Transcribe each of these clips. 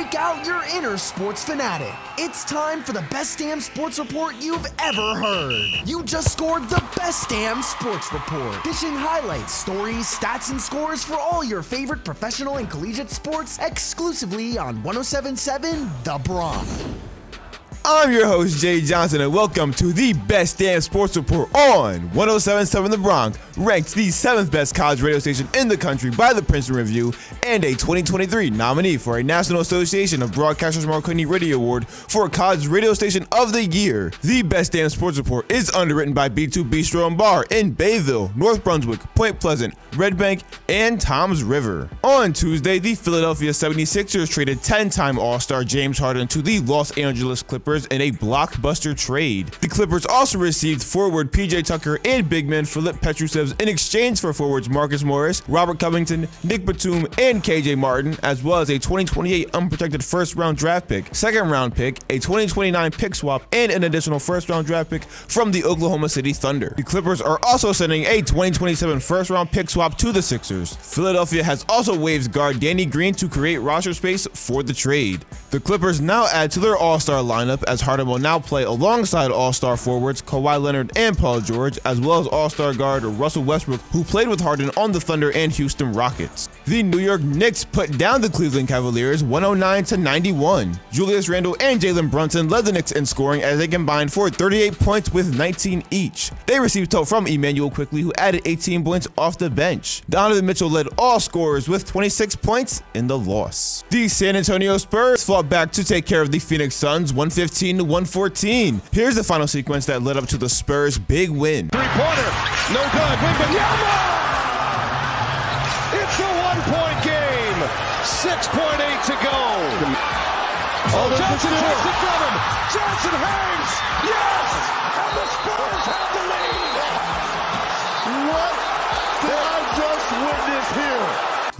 break out your inner sports fanatic. It's time for the best damn sports report you've ever heard. You just scored the best damn sports report, dishing highlights, stories, stats, and scores for all your favorite professional and collegiate sports exclusively on 1077 The Bronx. I'm your host, Jay Johnson, and welcome to the best damn sports report on 1077 The Bronx, ranked the seventh best college radio station in the country by the Princeton Review, and a 2023 nominee for a National Association of Broadcasters Marconi Radio Award for College Radio Station of the Year. The best damn sports report is underwritten by B2 Bistro and Bar in Bayville, North Brunswick, Point Pleasant, Red Bank, and Toms River. On Tuesday, the Philadelphia 76ers traded 10 time All Star James Harden to the Los Angeles Clippers in a blockbuster trade. The Clippers also received forward PJ Tucker and big man Filip Petrusev in exchange for forwards Marcus Morris, Robert Covington, Nick Batum, and KJ Martin, as well as a 2028 unprotected first round draft pick, second round pick, a 2029 pick swap, and an additional first round draft pick from the Oklahoma City Thunder. The Clippers are also sending a 2027 first round pick swap to the Sixers. Philadelphia has also waived guard Danny Green to create roster space for the trade. The Clippers now add to their all star lineup as Harden will now play alongside All Star forwards Kawhi Leonard and Paul George, as well as All Star guard Russell Westbrook, who played with Harden on the Thunder and Houston Rockets. The New York Knicks put down the Cleveland Cavaliers 109 to 91. Julius Randle and Jalen Brunson led the Knicks in scoring as they combined for 38 points with 19 each. They received help from Immanuel Quickley, who added 18 points off the bench. Donovan Mitchell led all scorers with 26 points in the loss. The San Antonio Spurs fought back to take care of the Phoenix Suns 115 to 114. Here's the final sequence that led up to the Spurs' big win. Three pointer, no good. Wembanyama! It's a one point game. 6.8 to go. Oh, Johnson takes it from him. Johnson hangs.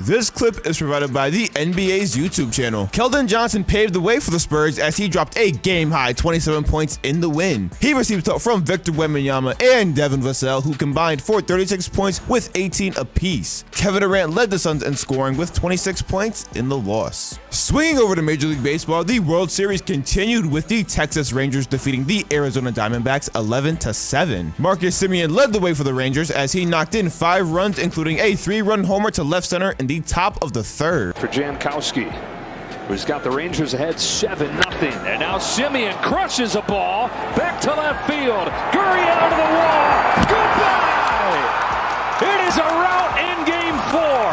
This clip is provided by the NBA's YouTube channel. Keldon Johnson paved the way for the Spurs as he dropped a game-high 27 points in the win. He received help from Victor Wembanyama and Devin Vassell, who combined for 36 points with 18 apiece. Kevin Durant led the Suns in scoring with 26 points in the loss. Swinging over to Major League Baseball, the World Series continued with the Texas Rangers defeating the Arizona Diamondbacks 11 to 7. Marcus Semien led the way for the Rangers as he knocked in five runs, including a three-run homer to left center in the top of the third. For Jankowski, who's got the Rangers ahead 7 nothing, And now Semien crushes a ball back to left field. Gurry out of the wall. Goodbye! It is a rout in game four.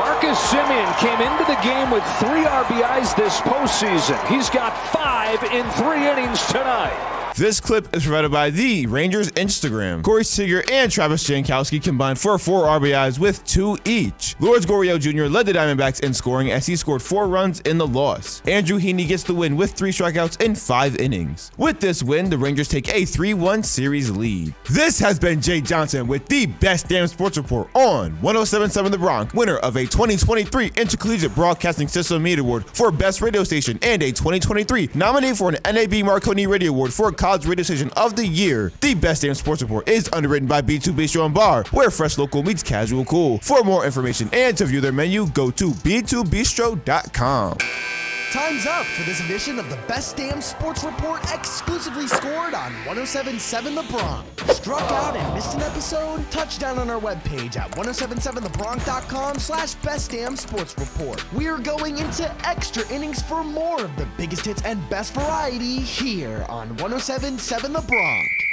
Marcus Semien came into the game with three RBIs this postseason. He's got five in three innings tonight. This clip is provided by the Rangers Instagram. Corey Seager and Travis Jankowski combined for four RBIs with two each. Lourdes Gurriel Jr. led the Diamondbacks in scoring as he scored four runs in the loss. Andrew Heaney gets the win with three strikeouts in five innings. With this win, the Rangers take a 3-1 series lead. This has been Jay Johnson with the best damn sports report on 1077 The Bronx, winner of a 2023 Intercollegiate Broadcasting System Media Award for Best Radio Station and a 2023 nominee for an NAB Marconi Radio Award for College Radio Station of the Year. The Best Damn Sports Report is underwritten by B2 Bistro and Bar, where fresh local meets casual cool. For more information and to view their menu, go to b2bistro.com. Time's up for this edition of the Best Damn Sports Report exclusively scored on 1077 The Bronx. Struck out and missed an episode? Touchdown on our webpage at 1077thebronx.com slash Best Damn Sports Report. We're going into extra innings for more of the biggest hits and best variety here on 1077 The Bronx.